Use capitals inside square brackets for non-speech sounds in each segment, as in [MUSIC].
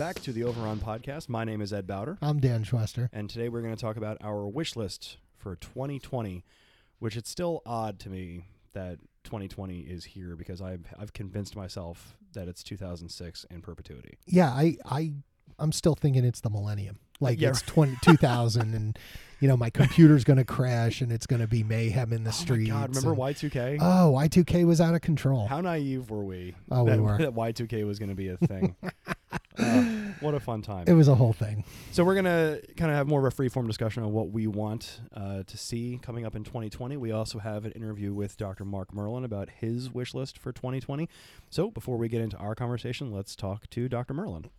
back to the Overrun podcast. My name is Ed Bowder, I'm Dan Schwester. and today we're going to talk about our wish list for 2020, which it's still odd to me that 2020 is here because I've I've convinced myself that it's 2006 in perpetuity. Yeah, I, I, I'm still thinking it's the millennium. Like Yeah. it's 20, [LAUGHS] 2000 and, you know, my computer's going to crash and it's going to be mayhem in the Oh streets. God, remember and- Y2K? Oh, Y2K was out of control. How naive were we? Oh, we were. that Y2K was going to be a thing. [LAUGHS] Uh, [SIGHS] what a fun time. It was a whole thing. So we're gonna kind of have more of a free-form discussion on what we want uh, to see coming up in 2020. We also have an interview with Dr. Mark Merlin about his wish list for 2020. So before we get into our conversation, let's talk to Dr. Merlin.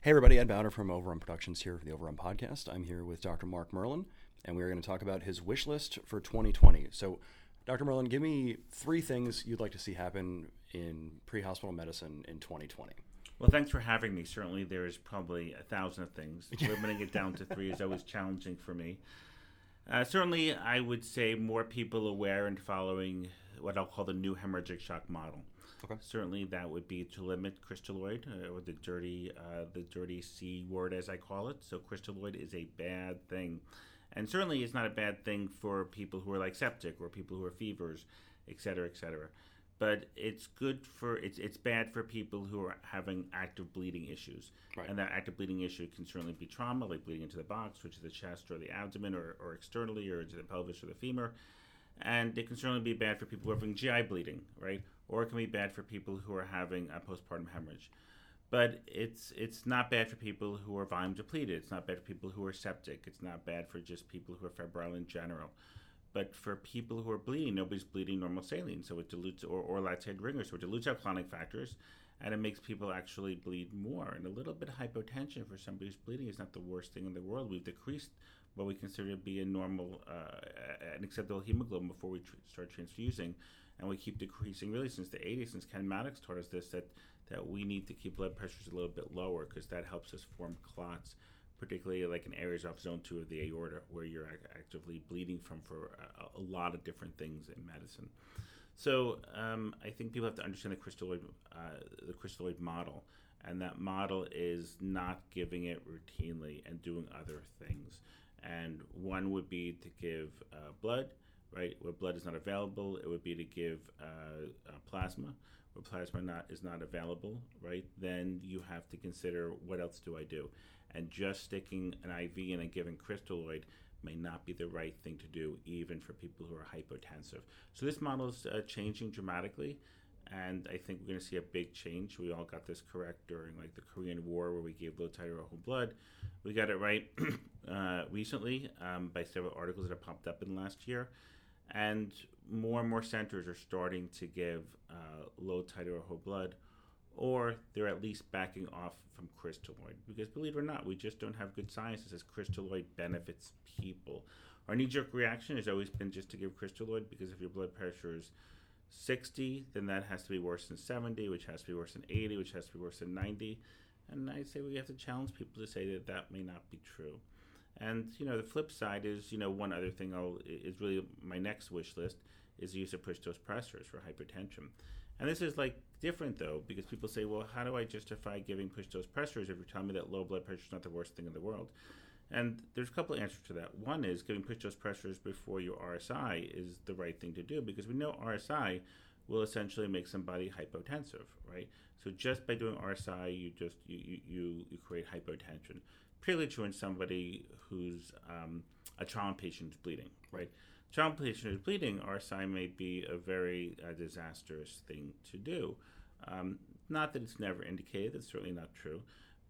Hey everybody, Ed Bowder from Overrun Productions here for the Overrun Podcast. I'm here with Dr. Mark Merlin, and we're going to talk about his wish list for 2020. So, Dr. Merlin, give me three things you'd like to see happen in pre-hospital medicine in 2020. Well, thanks for having me. Certainly, there's probably a thousand of things. [LAUGHS] Limiting it down to three is always challenging for me. Uh, certainly, I would say more people aware and following what I'll call the new hemorrhagic shock model. Okay. Certainly, that would be to limit crystalloid, uh, or the dirty, uh, the dirty C word, as I call it. So, crystalloid is a bad thing, and certainly, it's not a bad thing for people who are like septic or people who are fevers, et cetera, et cetera but it's good for it's it's bad for people who are having active bleeding issues. Right. And that active bleeding issue can certainly be trauma, like bleeding into the box, which is the chest or the abdomen, or, or externally, or into the pelvis or the femur. And it can certainly be bad for people who are having GI bleeding, right? Or it can be bad for people who are having a postpartum hemorrhage. But it's it's not bad for people who are volume depleted. It's not bad for people who are septic. It's not bad for just people who are febrile in general. But for people who are bleeding, nobody's bleeding normal saline, so it dilutes or, or lactate ringer, so it dilutes out clotting factors, and it makes people actually bleed more. And a little bit of hypotension for somebody who's bleeding is not the worst thing in the world. We've decreased what we consider to be a normal, uh, an acceptable hemoglobin before we tr- start transfusing, and we keep decreasing really since the 80s, since Ken Mattox taught us this that that we need to keep blood pressures a little bit lower because that helps us form clots particularly like in areas off zone two of the aorta where you're ac- actively bleeding from for a, a lot of different things in medicine. So um, I think people have to understand the crystalloid, uh, the crystalloid model, and that model is not giving it routinely and doing other things. And one would be to give uh, blood, right? Where blood is not available, it would be to give uh, uh, plasma. Where plasma not is not available, right? Then you have to consider what else do I do? And just sticking an IV in a given crystalloid may not be the right thing to do, even for people who are hypotensive. So this model is uh, changing dramatically, and I think we're going to see a big change. We all got this correct during like the Korean War, where we gave low titer whole blood. We got it right [COUGHS] uh, recently um, by several articles that have popped up in the last year, and more and more centers are starting to give uh, low titer whole blood or they're at least backing off from crystalloid. Because believe it or not, we just don't have good science that says crystalloid benefits people. Our knee jerk reaction has always been just to give crystalloid because if your blood pressure is 60, then that has to be worse than 70, which has to be worse than 80, which has to be worse than 90. And I say we have to challenge people to say that that may not be true. And you know, the flip side is, you know, one other thing I'll is really my next wish list is the use of push dose pressors for hypotension. And this is like different though, because people say, well, how do I justify giving push dose pressors if you're telling me that low blood pressure is not the worst thing in the world? And there's a couple of answers to that. One is giving push dose pressors before your RSI is the right thing to do because we know RSI will essentially make somebody hypotensive, right? So just by doing RSI, you just you you, you, create hypotension. Particularly true in somebody who's um, a trauma patient who's bleeding, right? Trauma patient bleeding, RSI may be a very uh, disastrous thing to do. Um, not that it's never indicated; that's certainly not true.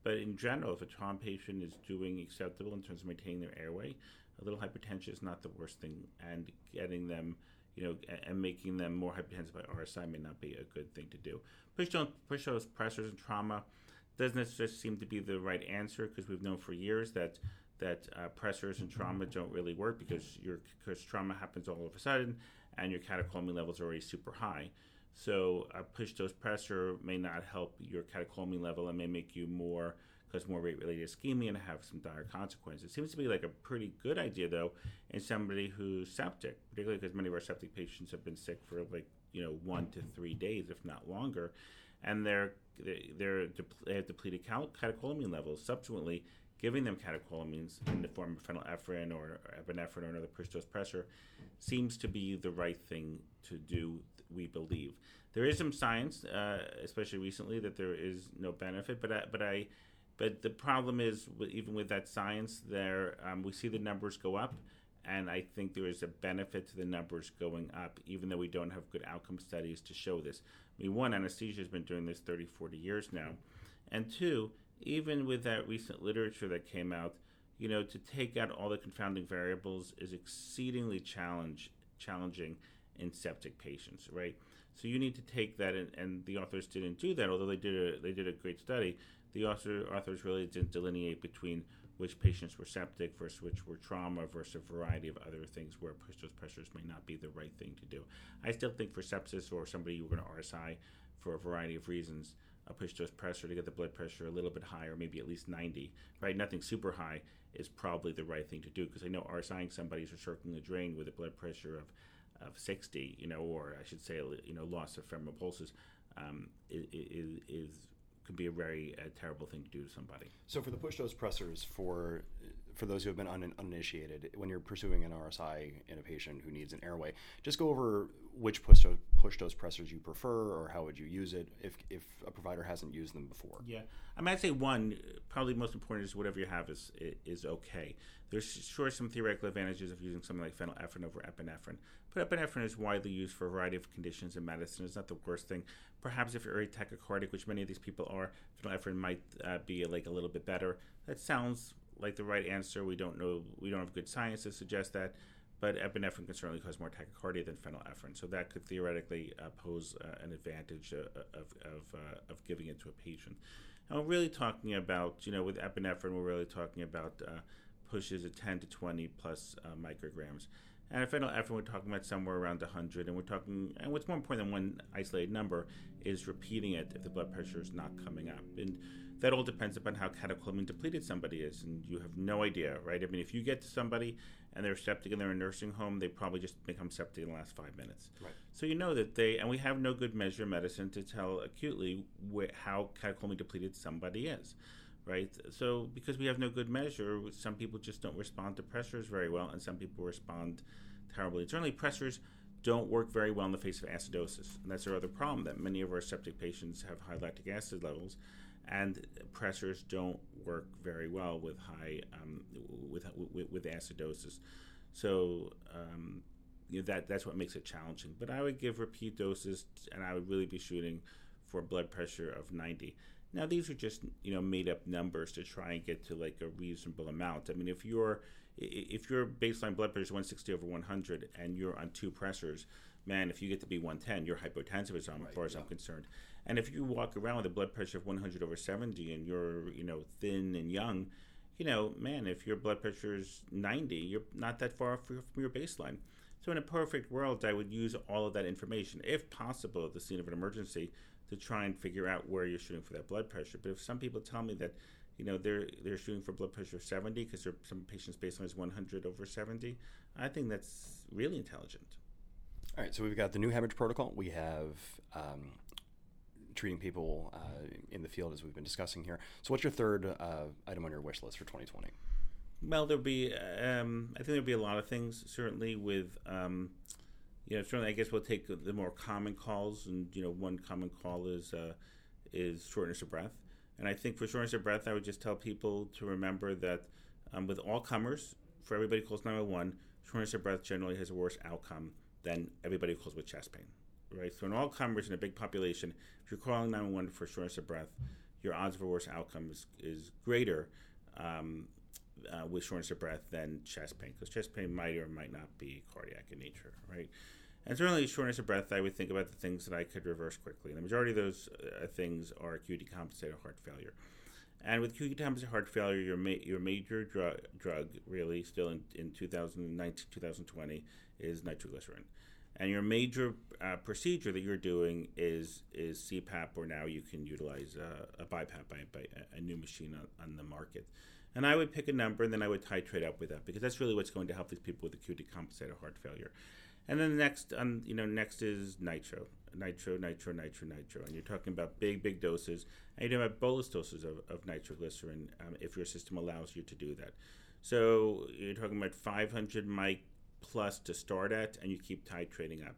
But in general, if a trauma patient is doing acceptable in terms of maintaining their airway, a little hypotension is not the worst thing, and getting them, you know, and making them more hypotensive by RSI may not be a good thing to do. Push those, push those pressors in trauma doesn't necessarily seem to be the right answer because we've known for years that that uh, pressors and trauma don't really work because your because trauma happens all of a sudden and your catecholamine levels are already super high. So a push dose pressor may not help your catecholamine level and may make you more cause more rate related ischemia and have some dire consequences. It seems to be like a pretty good idea though in somebody who's septic, particularly because many of our septic patients have been sick for like you know one to three days, if not longer, and their they, they're they have depleted catecholamine levels. Subsequently, giving them catecholamines in the form of phenylephrine or epinephrine or another push dose pressor seems to be the right thing to do. We believe there is some science, uh, especially recently, that there is no benefit. But I, but I, but the problem is even with that science, there um, we see the numbers go up, and I think there is a benefit to the numbers going up, even though we don't have good outcome studies to show this. I mean, one, anesthesia has been doing this 30, 40 years now, and two, even with that recent literature that came out, you know, to take out all the confounding variables is exceedingly challenge challenging in septic patients, right? So you need to take that, and, and the authors didn't do that, although they did a they did a great study. The author, authors really didn't delineate between which patients were septic versus which were trauma versus a variety of other things where push dose pressors may not be the right thing to do. I still think for sepsis or somebody you're going to RSI for a variety of reasons, a push dose pressor to get the blood pressure a little bit higher, maybe at least 90, right? Nothing super high is probably the right thing to do because I know RSIing somebody who's circling the drain with a blood pressure of of 60, you know, or I should say, you know, loss of femoral pulses, um, is, is could be a very uh, terrible thing to do to somebody. So for the push dose pressors, for for those who have been un- uninitiated, when you're pursuing an RSI in a patient who needs an airway, just go over which push dose, push dose pressors you prefer or how would you use it if, if a provider hasn't used them before. Yeah, I I'd say one probably most important is whatever you have is is okay. There's sure some theoretical advantages of using something like phenylephrine over epinephrine, but epinephrine is widely used for a variety of conditions in medicine. It's not the worst thing. Perhaps if you're very tachycardic, which many of these people are, phenylephrine might uh, be like a little bit better. That sounds like the right answer. We don't know. We don't have good science to suggest that, but epinephrine can certainly cause more tachycardia than phenylephrine. So that could theoretically uh, pose uh, an advantage uh, of of, uh, of giving it to a patient. And we're really talking about, you know, with epinephrine, we're really talking about uh, pushes of 10 to 20 plus uh, micrograms. And phenylephrine, we're talking about somewhere around 100. And we're talking, and what's more important than one isolated number is repeating it if the blood pressure is not coming up. And that all depends upon how catecholamine depleted somebody is. And you have no idea, right? I mean, if you get to somebody and they're septic and they're in a nursing home, they probably just become septic in the last five minutes. Right. So you know that they, and we have no good measure of medicine to tell acutely wh- how catecholamine depleted somebody is right? So because we have no good measure, some people just don't respond to pressors very well, and some people respond terribly. Certainly, pressors don't work very well in the face of acidosis, and that's our other problem. That many of our septic patients have high lactic acid levels, and pressors don't work very well with high um, with, with, with acidosis. So. Um, you know, that that's what makes it challenging. But I would give repeat doses, and I would really be shooting for blood pressure of 90. Now these are just you know made up numbers to try and get to like a reasonable amount. I mean, if your if your baseline blood pressure is 160 over 100 and you're on two pressors, man, if you get to be 110, you're hypotensive as, right, far as yeah. I'm concerned. And if you walk around with a blood pressure of 100 over 70 and you're you know thin and young, you know, man, if your blood pressure is 90, you're not that far from your baseline. So in a perfect world, I would use all of that information, if possible, at the scene of an emergency to try and figure out where you're shooting for that blood pressure. But if some people tell me that, you know, they're they're shooting for blood pressure of 70 because some patients' baseline is 100 over 70, I think that's really intelligent. All right, so we've got the new hemorrhage protocol. We have um, treating people uh, in the field as we've been discussing here. So, what's your third uh, item on your wish list for 2020? Well, there'll be, um, I think there'll be a lot of things certainly with um, you know, certainly, I guess we'll take the more common calls, and you know, one common call is uh, is shortness of breath. And I think for shortness of breath, I would just tell people to remember that um, with all comers, for everybody calls 911, shortness of breath generally has a worse outcome than everybody who calls with chest pain, right? So in all comers in a big population, if you're calling 911 for shortness of breath, your odds of a worse outcome is, is greater um, uh, with shortness of breath than chest pain, because chest pain might or might not be cardiac in nature, right? And certainly, shortness of breath, I would think about the things that I could reverse quickly. And the majority of those uh, things are acute decompensated heart failure. And with acute decompensated heart failure, your, ma- your major drug, drug, really, still in, in 2019, 2020, is nitroglycerin. And your major uh, procedure that you're doing is is CPAP, or now you can utilize uh, a BiPAP by, by a new machine on, on the market. And I would pick a number, and then I would titrate up with that because that's really what's going to help these people with acute decompensated heart failure. And then the next, um, you know, next is nitro. nitro, nitro, nitro, nitro, and you're talking about big, big doses, and you're talking about bolus doses of, of nitroglycerin um, if your system allows you to do that. So you're talking about 500 mic plus to start at, and you keep titrating up.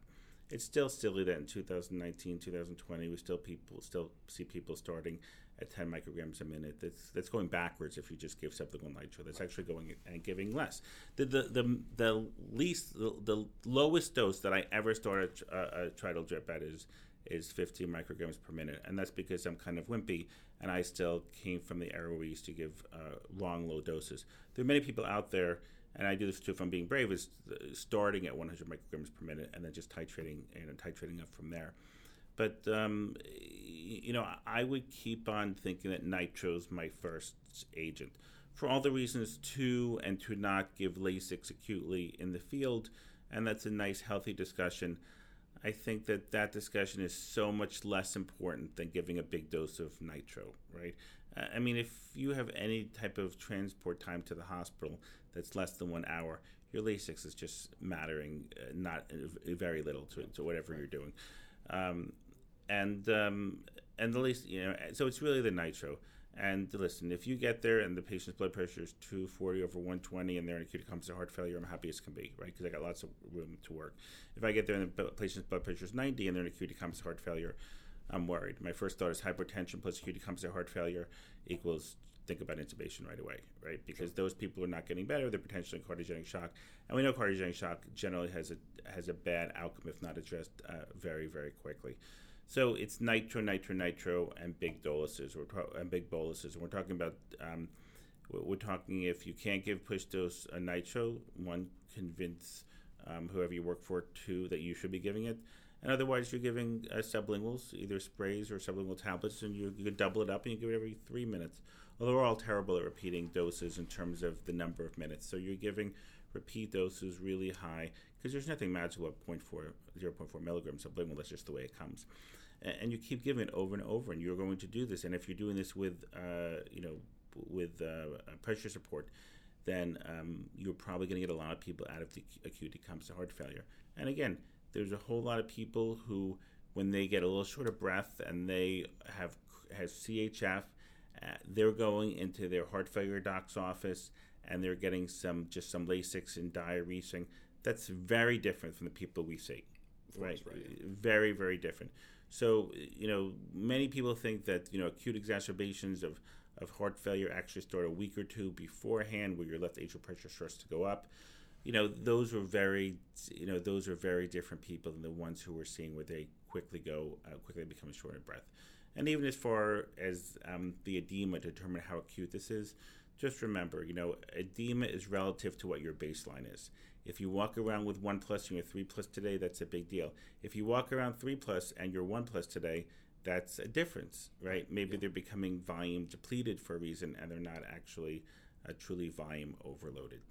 It's still silly that in 2019, 2020, we still people still see people starting at 10 micrograms a minute. That's that's going backwards if you just give sublingual nitro. That's actually going and giving less. The the the, the least the, the lowest dose that I ever started a, a Tridil drip at is is 15 micrograms per minute, and that's because I'm kind of wimpy, and I still came from the era where we used to give uh, long, low doses. There are many people out there, and I do this too if I'm being brave, is starting at 100 micrograms per minute and then just titrating and titrating up from there. But um, you know, I would keep on thinking that nitro's my first agent for all the reasons to and to not give Lasix acutely in the field, and that's a nice, healthy discussion. I think that that discussion is so much less important than giving a big dose of nitro, right? I mean, if you have any type of transport time to the hospital that's less than one hour, your Lasix is just mattering uh, not uh, very little to, to whatever you're doing. Um, and um, and the least you know, so it's really the nitro. And listen, if you get there and the patient's blood pressure is 240 over 120 and they're in acute compensated heart failure, I'm happy as can be, right? Because I got lots of room to work. If I get there and the patient's blood pressure is 90 and they're in acute compensated heart failure, I'm worried. My first thought is hypotension plus acute compensated heart failure equals think about intubation right away, right? Because those people are not getting better; they're potentially in cardiogenic shock, and we know cardiogenic shock generally has a has a bad outcome if not addressed uh, very very quickly. So it's nitro, nitro, nitro, and big doluses. We're and big boluses. And we're talking about. Um, we're talking if you can't give push dose a nitro, one convince um, whoever you work for to that you should be giving it, and otherwise you're giving uh, sublinguals, either sprays or sublingual tablets, and you, you double it up and you give it every three minutes. Although we're all terrible at repeating doses in terms of the number of minutes, so you're giving repeat doses really high because there's nothing magical at 0.4, 0.4 milligrams sublingual. That's just the way it comes and you keep giving it over and over, and you're going to do this. And if you're doing this with, uh, you know, with uh, pressure support, then um, you're probably going to get a lot of people out of the acute comes to heart failure. And again, there's a whole lot of people who, when they get a little short of breath and they have has CHF, uh, they're going into their heart failure doc's office and they're getting some just some Lasix and diuresing. That's very different from the people we see, right? right? Very, very different. So, you know, many people think that, you know, acute exacerbations of, of heart failure actually start a week or two beforehand where your left atrial pressure starts to go up. You know, those were very, you know, those are very different people than the ones who we're seeing where they quickly go, uh, quickly become short of breath. And even as far as um, the edema to determine how acute this is, just remember, you know, edema is relative to what your baseline is. If you walk around with one plus and you're three plus today, that's a big deal. If you walk around three plus and you're one plus today, that's a difference, right? Maybe they're becoming volume depleted for a reason and they're not actually uh, truly volume overloaded.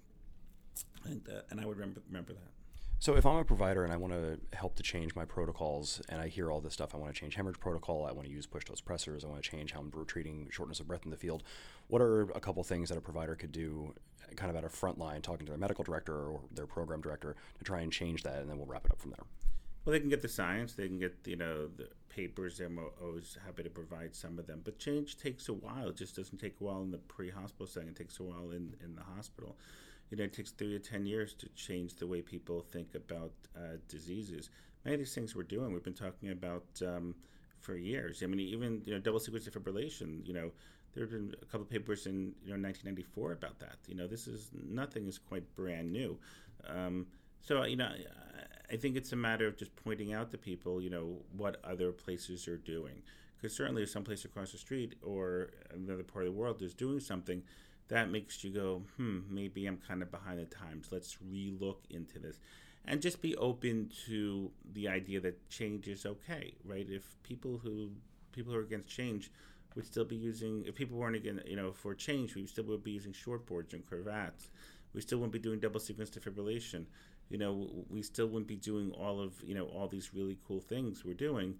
And, uh, and I would remember, remember that. So if I'm a provider and I want to help to change my protocols and I hear all this stuff, I want to change hemorrhage protocol, I want to use push dose pressors, I want to change how I'm treating shortness of breath in the field. What are a couple things that a provider could do kind of at a front line talking to their medical director or their program director to try and change that and then we'll wrap it up from there? Well, they can get the science, they can get, you know, the papers. Always happy to provide some of them. But change takes a while. It just doesn't take a while in the pre hospital setting, it takes a while in, in the hospital you know, it takes three to 10 years to change the way people think about uh, diseases. Many of these things we're doing, we've been talking about um, for years. I mean, even, you know, double sequence defibrillation, you know, there have been a couple of papers in, you know, 1994 about that. You know, this is, nothing is quite brand new. Um, so, you know, I think it's a matter of just pointing out to people, you know, what other places are doing. Because certainly if someplace across the street or another part of the world is doing something, that makes you go, hmm, maybe I'm kind of behind the times. Let's relook into this. And just be open to the idea that change is okay, right? If people who people who are against change would still be using if people weren't again you know for change we still would be using shortboards and cravats we still wouldn't be doing double sequence defibrillation you know we still wouldn't be doing all of you know all these really cool things we're doing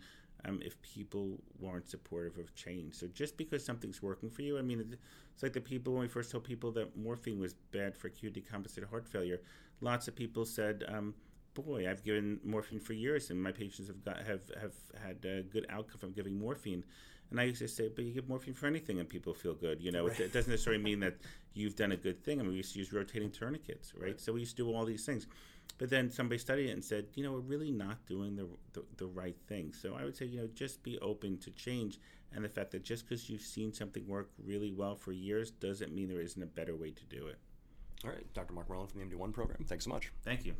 um, if people weren't supportive of change. So just because something's working for you, I mean, it's like the people when we first told people that morphine was bad for acute decompensated heart failure. Lots of people said, um, boy, I've given morphine for years, and my patients have got have have had a good outcome from giving morphine. And I used to say, but you give morphine for anything, and people feel good. You know, it, it, doesn't necessarily mean that [LAUGHS] you've done a good thing. I mean, we used to use rotating tourniquets, right? So we used to do all these things. But then somebody studied it and said, you know, we're really not doing the, the, the right thing. So I would say, you know, just be open to change. And the fact that just because you've seen something work really well for years doesn't mean there isn't a better way to do it. All right, Dr. Mark Merlin from the MD1 program. Thanks so much. Thank you.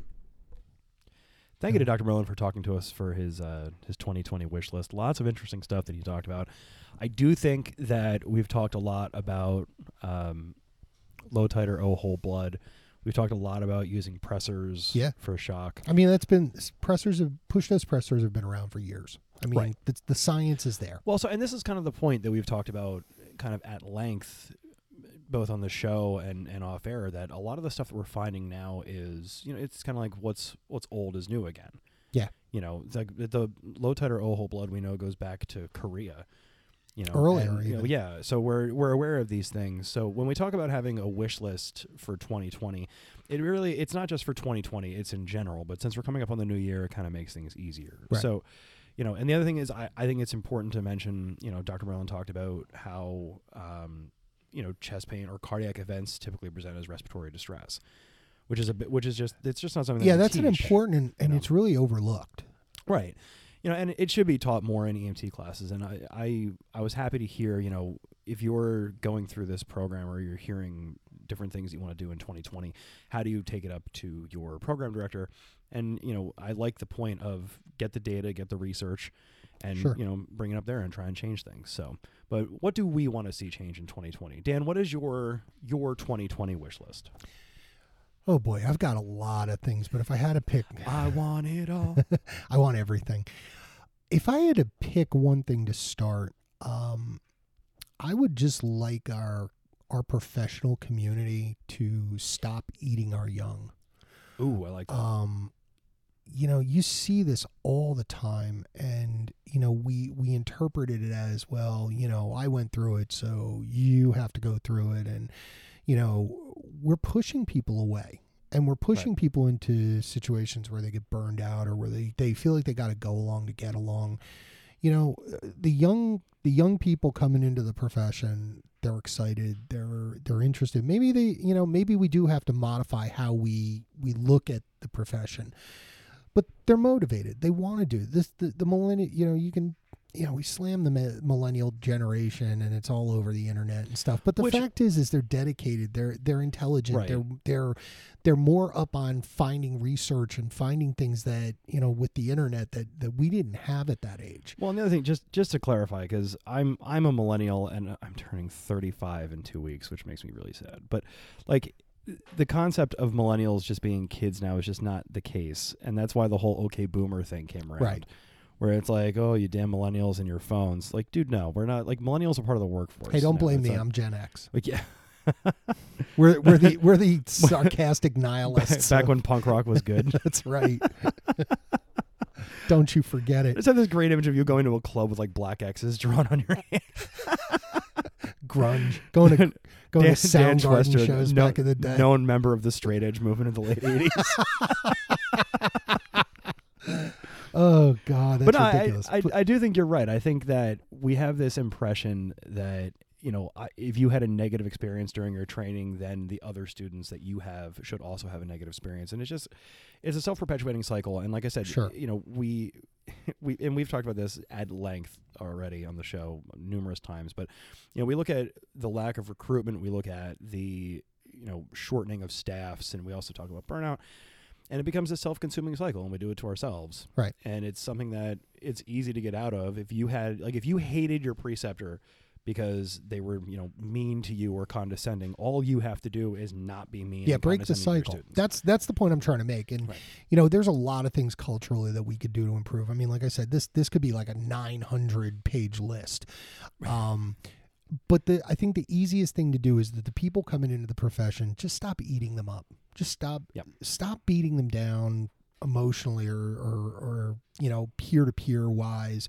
Thank you to Dr. Merlin for talking to us for his uh, his 2020 wish list. Lots of interesting stuff that he talked about. I do think that we've talked a lot about um, low titer O whole blood. We've talked a lot about using pressors Yeah. for shock. I mean, that's been pressors have push dose pressors have been around for years. I mean, Right. the, the science is there. Well, so and this is kind of the point that we've talked about kind of at length both on the show and, and off air that a lot of the stuff that we're finding now is you know it's kind of like what's what's old is new again. Yeah. You know, like the, the low titer O whole blood we know goes back to Korea. You know, Earlier and, you know, yeah. So we're we're aware of these things. So when we talk about having a wish list for 2020, it really it's not just for 2020. It's in general. But since we're coming up on the new year, it kind of makes things easier. Right. So you know, and the other thing is, I, I think it's important to mention, you know, Dr. Merlin talked about how, um, you know, chest pain or cardiac events typically present as respiratory distress, which is a bit, which is just, it's just not something. Yeah, that that's an important and, and know. it's really overlooked. Right. You know, and it should be taught more in EMT classes. And I, I, I was happy to hear, you know, if you're going through this program or you're hearing different things you want to do in 2020, how do you take it up to your program director? And, you know, I like the point of get the data, get the research, and, Sure. you know, bring it up there and try and change things. So, but what do we want to see change in 2020? Dan, what is your, your 2020 wish list? Oh boy, I've got a lot of things, but if I had to pick, [LAUGHS] I want it all. [LAUGHS] I want everything. If I had to pick one thing to start, um, I would just like our our professional community to stop eating our young. Ooh, I like that. um you know you see this all the time and you know we we interpreted it as well you know i went through it so you have to go through it. And you know we're pushing people away and we're pushing people into situations where they get burned out or where they, they feel like they got to go along to get along. You know the young the young people coming into the profession they're excited they're they're interested. Maybe they you know maybe we do have to modify how we we look at the profession but they're motivated. They want to do this the, the millennial you know you can you know we slam the millennial generation and it's all over the internet and stuff but the Which- fact is is they're dedicated. They're they're intelligent. Right. they're they're they're more up on finding research and finding things that you know with the internet that that we didn't have at that age. Well, and the other thing, just just to clarify, because I'm I'm a millennial and I'm turning 35 in two weeks, which makes me really sad. But like the concept of millennials just being kids now is just not the case, and that's why the whole OK Boomer thing came around. Right. Where it's like, oh, you damn millennials and your phones. Like, dude, no, we're not. Like, millennials are part of the workforce. hey don't now. blame It's me i'm gen x like, yeah. [LAUGHS] we're, we're the we're the [LAUGHS] sarcastic nihilists Back when punk rock was good. [LAUGHS] that's right don't you forget it just had this great image of you going to a club with like black X's drawn on your hand. grunge going to going Dan- to Dan Soundgarden shows no- back in the day known member of the straight edge movement in the late 80s. [LAUGHS] oh god that's but no, I, ridiculous I, I do think you're right. I think that we have this impression that you know I- if you had a negative experience during your training, then the other students that you have should also have a negative experience, and it's just it's a self perpetuating cycle. And like I said, Sure. you know we [LAUGHS] we and we've talked about this at length already on the show numerous times. But you know we look at the lack of recruitment, we look at the you know shortening of staffs, and we also talk about burnout. And it becomes a self-consuming cycle, and we do it to ourselves right and it's something that it's easy to get out of if you had like if you hated your preceptor because they were you know mean to you or condescending. All you have to do is not be mean yeah and break the condescending to your cycle. that's that's the point i'm trying to make. And Right. you know there's a lot of things culturally that we could do to improve. I mean like i said this this could be like a 900 page list. Um but the i think the easiest thing to do is that the people coming into the profession just stop eating them up. Just stop Yep. stop beating them down emotionally or or, or you know peer to peer wise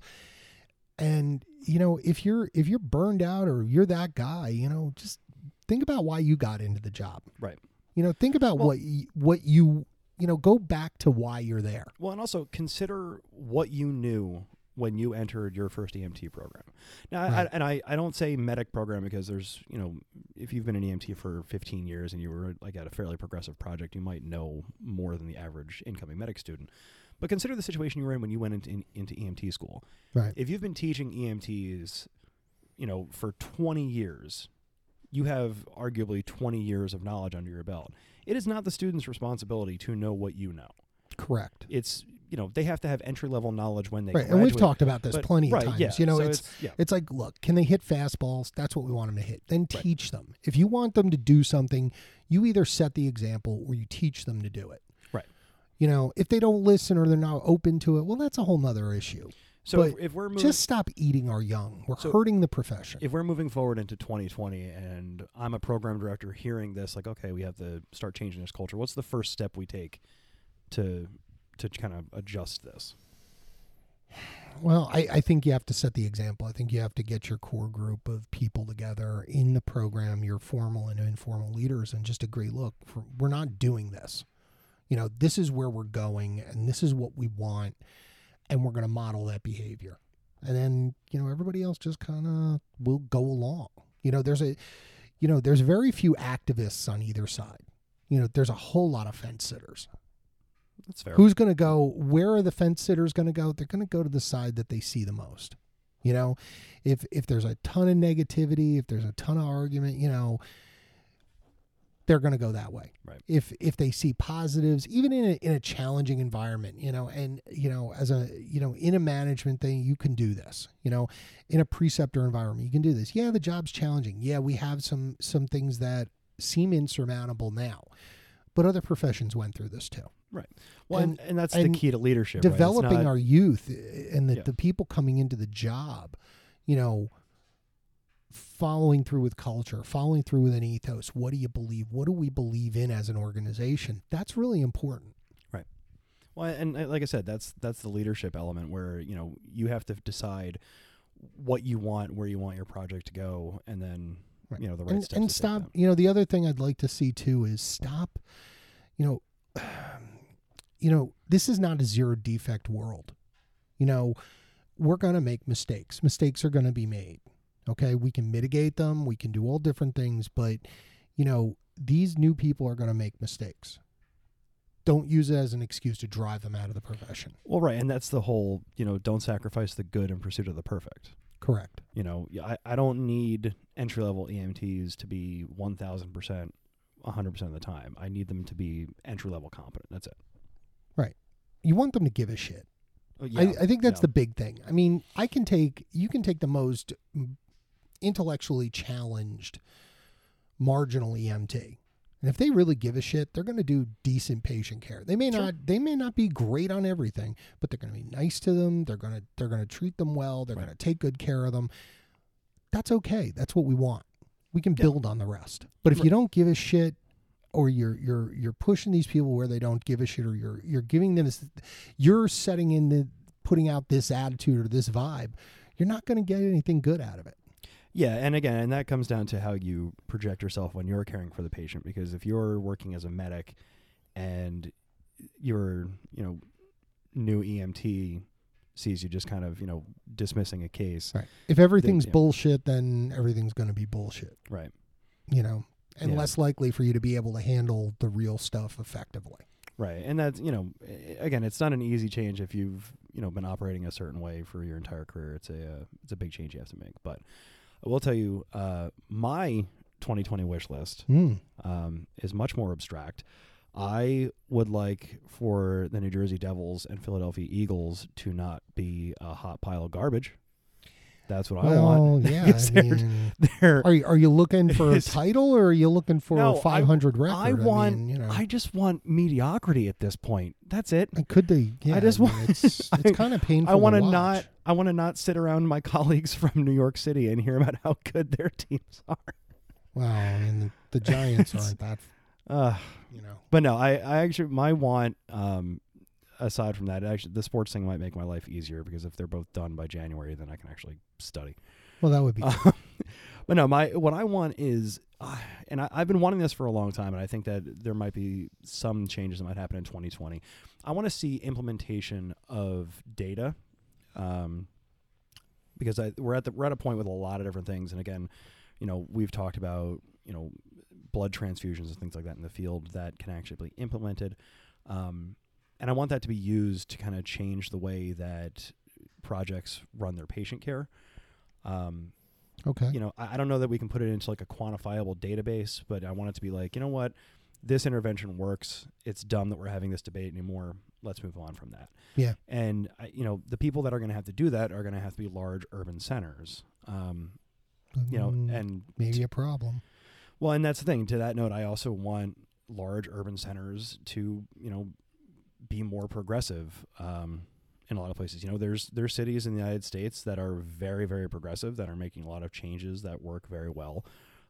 and you know if you're if you're burned out or you're that guy you know just think about why you got into the job Right. you know think about Well- what you, what you you know, go back to why you're there. Well, and also consider what you knew when you entered your first EMT program. Now, I, and I, I don't say medic program because there's, you know, if you've been an EMT for 15 years and you were like at a fairly progressive project, you might know more than the average incoming medic student. But consider the situation you were in when you went into, in, into EMT school. Right. If you've been teaching EMTs, you know, for 20 years, you have arguably 20 years of knowledge under your belt. It is not the student's responsibility to know what you know Correct. it's you know they have to have entry level knowledge when they Right. And we've talked about this but- plenty right, of times. yeah. You know, So it's yeah It's like, look, can they hit fastballs? That's what we want them to hit. Then Right. teach them. If you want them to do something, you either set the example or you teach them to do it. You know, if they don't listen or they're not open to it, well, that's a whole nother issue. so if, if we're moving Just stop eating our young. We're So- hurting the profession. if we're moving forward into 2020 and I'm a program director hearing this like okay we have to start changing this culture what's the first step we take to to kind of adjust this Well, I, I think you have to set the example. I think you have to get your core group of people together in the program, your formal and informal leaders, and just agree look, for, we're not doing this. You know, this is where we're going, and this is what we want, and we're going to model that behavior. And then, you know, everybody else just kind of will go along. You know, there's a, you know, there's very few activists on either side. You know, there's a whole lot of fence sitters. that's fair Who's going to go? Where are the fence sitters going to go? They're going to go to the side that they see the most. You know, if if there's a ton of negativity, if there's a ton of argument, you know, they're going to go that way. Right. If if they see positives, even in a, in a challenging environment, you know, and you know, as a you know, in a management thing, you can do this. You know, in a preceptor environment, you can do this. Yeah, the job's challenging. Yeah, we have some some things that seem insurmountable now, but other professions went through this too Right. well and, and- and that's and the key to leadership right? Developing not- our youth and the, Yeah. the people coming into the job, you know, following through with culture, following through with an ethos. What do you believe? What do we believe in as an organization? That's really important. Right. Well, and like I said, that's that's the leadership element where you know you have to decide what you want, where you want your project to go, and then Right. you know the right and, steps. and stop. You know, the other thing I'd like to see too is stop. You know, [SIGHS] you know, this is not a zero defect world. You know, we're going to make mistakes. Mistakes are going to be made. Okay, we can mitigate them. We can do all different things, but you know, these new people are going to make mistakes. Don't use it as an excuse to drive them out of the profession. Well, right, and that's the whole you know don't sacrifice the good in pursuit of the perfect. Correct. You know, I, I don't need entry level EMTs to be one thousand percent, hundred percent of the time. I need them to be entry level competent. That's it. Right. You want them to give a shit. Oh, yeah, I, I think that's yeah. the big thing. I mean, I can take you can take the most intellectually challenged marginal EMT. And if they really give a shit, they're going to do decent patient care. They may Sure. not they may not be great on everything, but they're going to be nice to them. They're going to they're going to treat them well. They're Right. going to take good care of them. That's okay. That's what we want. We can Yeah. build on the rest. But if Right. you don't give a shit or you're you're you're pushing these people where they don't give a shit or you're you're giving them this you're setting in the putting out this attitude or this vibe, you're not going to get anything good out of it. Yeah, and again, and that comes down to how you project yourself when you're caring for the patient. Because if you're working as a medic and your, you know, new EMT sees you just kind of, you know, dismissing a case, Right. If everything's yeah. bullshit, then everything's going to be bullshit, right? you know, and Yeah. less likely for you to be able to handle the real stuff effectively. Right, and that's you know, again, it's not an easy change if you've you know been operating a certain way for your entire career. It's a uh, it's a big change you have to make. But I will tell you, uh, my 2020 wish list Mm. um, is much more abstract. I would like for the New Jersey Devils and Philadelphia Eagles to not be a hot pile of garbage. That's what I want. Yeah. [LAUGHS] I mean, [LAUGHS] They're are you are you looking for a [LAUGHS] title or are you looking for No, a I- 500 record? I want. mean, you know, I just want mediocrity at this point. That's it. could they? Yeah, just mean, want- It's, [LAUGHS] I- it's kind of painful. I want to to not. I want to not sit around my colleagues from New York City and hear about how good their teams are. Well, I mean, the, the Giants aren't that. Uh, You know. but no, I, I actually my want. Um, aside from that, actually, the sports thing might make my life easier because if they're both done by January, then I can actually study. Well, that would be. [LAUGHS] Um, but no, my what I want is uh, [SIGHS] and I, I've been wanting this for a long time, and I think that there might be some changes that might happen in 2020. I want to see implementation of data, um, because I, we're at the we're at a point with a lot of different things, and again, you know, we've talked about you know blood transfusions and things like that in the field that can actually be implemented. Um, and I want that to be used to kind of change the way that projects run their patient care. Um, Okay. you know, I, I don't know that we can put it into like a quantifiable database, but I want it to be like, you know what, this intervention works. It's dumb that we're having this debate anymore. Let's move on from that. Yeah. And I, you know, the people that are going to have to do that are going to have to be large urban centers. Um, you know, Mm, and maybe a problem. well, and that's the thing. To that note, I also want large urban centers to, you know, be more progressive um, in a lot of places. You know, there's there's cities in the United States that are very very progressive that are making a lot of changes that work very well.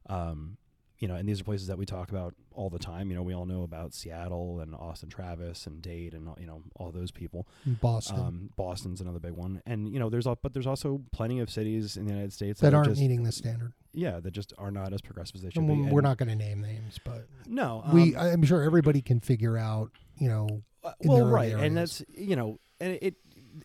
Um, you know, and these are places that we talk about all the time. You know, we all know about Seattle and Austin Travis and Dade and you know all those people. Boston Um, Boston's another big one, and you know, there's al- but there's also plenty of cities in the United States that are aren't just, meeting the standard. yeah that just are not as progressive as they should And be. we're And- not going to name names, but no, we um, I'm sure everybody can figure out, you know, Uh, well, right, areas. and that's you know, and it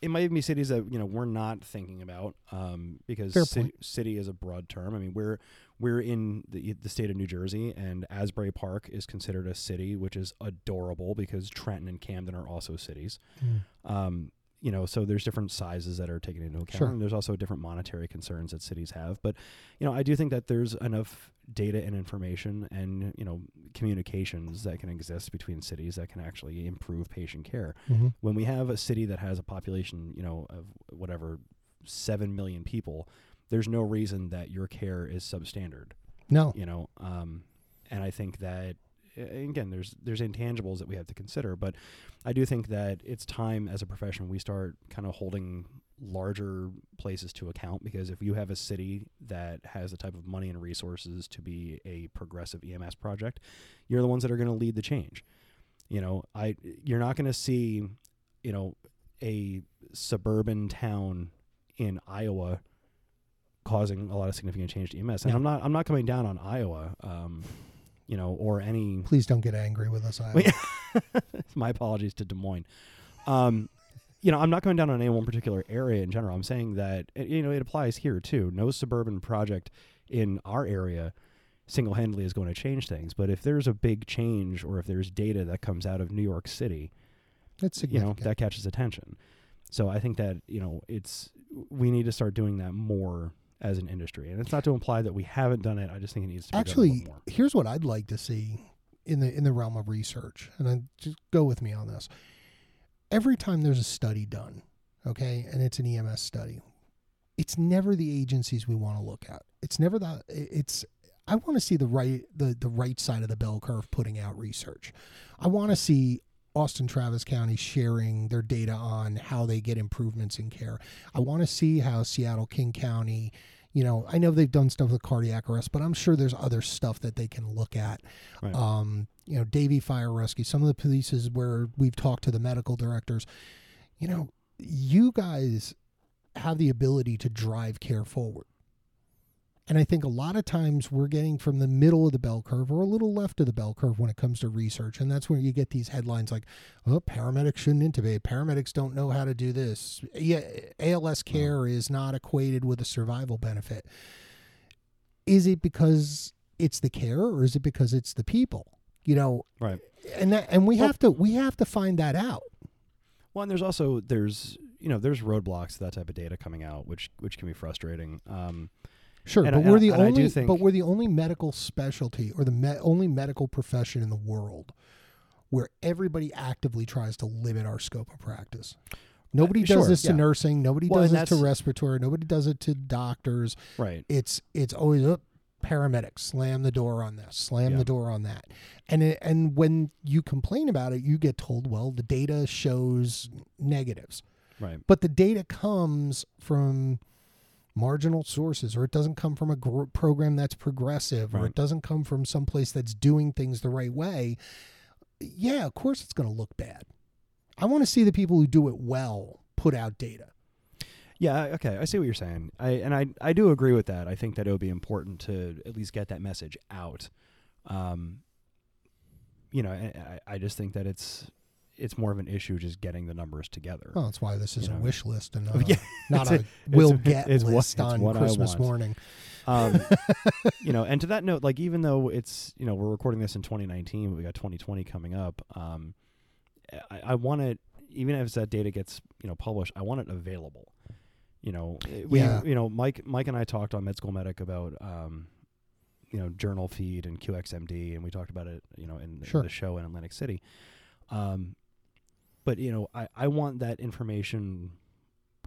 it might even be cities that you know we're not thinking about um, because city, city is a broad term. I mean, we're we're in the the state of New Jersey, and Asbury Park is considered a city, which is adorable because Trenton and Camden are also cities. Mm. Um, you know, so there's different sizes that are taken into account, Sure. and there's also different monetary concerns that cities have. But you know, I do think that there's enough data and information and you know communications that can exist between cities that can actually improve patient care. Mhm. When we have a city that has a population, you know, of whatever seven million people, there's no reason that your care is substandard no, you know um, and i think that again there's there's intangibles that we have to consider but i do think that it's time as a profession we start kind of holding larger places to account because if you have a city that has the type of money and resources to be a progressive ems project you're the ones that are going to lead the change you know i you're not going to see you know a suburban town in iowa causing a lot of significant change to EMS. And Yeah. I'm not I'm not coming down on Iowa, um, you know, or any. please don't get angry with us. I [LAUGHS] my apologies to Des Moines. Um, you know, I'm not going down on any one particular area in general. I'm saying that uh, you know it applies here too. No suburban project in our area single-handedly is going to change things. But if there's a big change, or if there's data that comes out of New York City, it's you know that catches attention. So I think that you know it's we need to start doing that more as an industry, and it's not to imply that we haven't done it. I just think it needs to be Actually, here's what I'd like to see in the in the realm of research, and then just go with me on this. Every time there's a study done, okay, and it's an EMS study, it's never the agencies we want to look at. It's never that. It's I want to see the right the the right side of the bell curve putting out research. I want to see Austin Travis County sharing their data on how they get improvements in care. I want to see how Seattle King County, you know, I know they've done stuff with cardiac arrest, but I'm sure there's other stuff that they can look at. Right. Um, you know, Davie Fire Rescue, some of the places where we've talked to the medical directors, you know, you guys have the ability to drive care forward. And I think a lot of times we're getting from the middle of the bell curve or a little left of the bell curve when it comes to research. And that's where you get these headlines like, oh, paramedics shouldn't intubate. Paramedics don't know how to do this. Yeah, ALS care is not equated with a survival benefit. Is it because it's the care or is it because it's the people? You know, Right. and that, and we Well- have to we have to find that out. Well, and there's also there's you know there's roadblocks to that type of data coming out, which which can be frustrating. Um, Sure, And but I- we're the only think- but we're the only medical specialty or the me- only medical profession in the world where everybody actively tries to limit our scope of practice. Nobody Uh, does sure, this to yeah. nursing. Nobody Well, does it to respiratory. Nobody does it to doctors. right. It's it's always up paramedics slam the door on this, slam Yeah. the door on that, and it, and when you complain about it, you get told, well, the data shows negatives. Right. but the data comes from marginal sources or it doesn't come from a gr- program that's progressive or it doesn't come from some place that's doing things the right way yeah of course it's going to look bad i want to see the people who do it well put out data Yeah, okay, I see what you're saying. I and I I do agree with that. I think that it would be important to at least get that message out. Um, you know, I, I just think that it's it's more of an issue just getting the numbers together. Well, that's why this is You a know. wish list and [LAUGHS] not a, Yeah, not a will it's- get it's what- list it's on Christmas morning. Um, [LAUGHS] you know, and to that note, like even though it's you know we're recording this in 2019, but we got 2020 coming up. Um, I, I want it, even if that data gets you know published, I want it available. You know, eh, we Yeah. you know Mike Mike and I talked on Med School Medic about um, you know journal feed and QXMD, and we talked about it you know in, Sure. in the show in Atlantic City. Um, but you know, I I want that information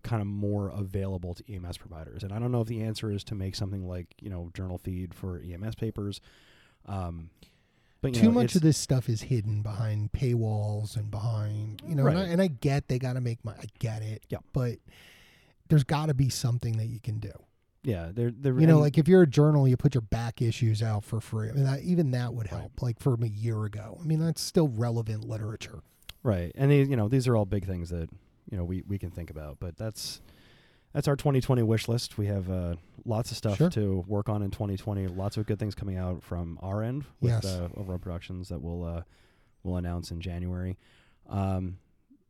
kind of more available to EMS providers. And I don't know if the answer is to make something like, you know, journal feed for EMS papers. Um, but you Too know, much of this stuff is hidden behind paywalls and behind you know, and, I, Right. and I get they got to make money. I get it. Yeah. but there's got to be something that you can do. yeah, they're, they're, You know, like if you're a journal, you put your back issues out for free. I mean, that, even that would Right. help. Like from a year ago. I mean, that's still relevant literature. Right. And these, you know, these are all big things that, you know, we, we can think about, but that's, that's our 2020 wish list. We have uh, lots of stuff Sure. to work on in 2020. Lots of good things coming out from our end with Yes. uh, Overrun Productions that we'll uh, we'll announce in January. Um,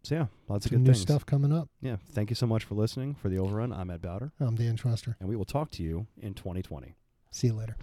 so yeah, lots of good new things. stuff coming up. Yeah, thank you so much for listening. For the Overrun, I'm Ed Bowder, I'm Dan Truster. and we will talk to you in 2020. See you later.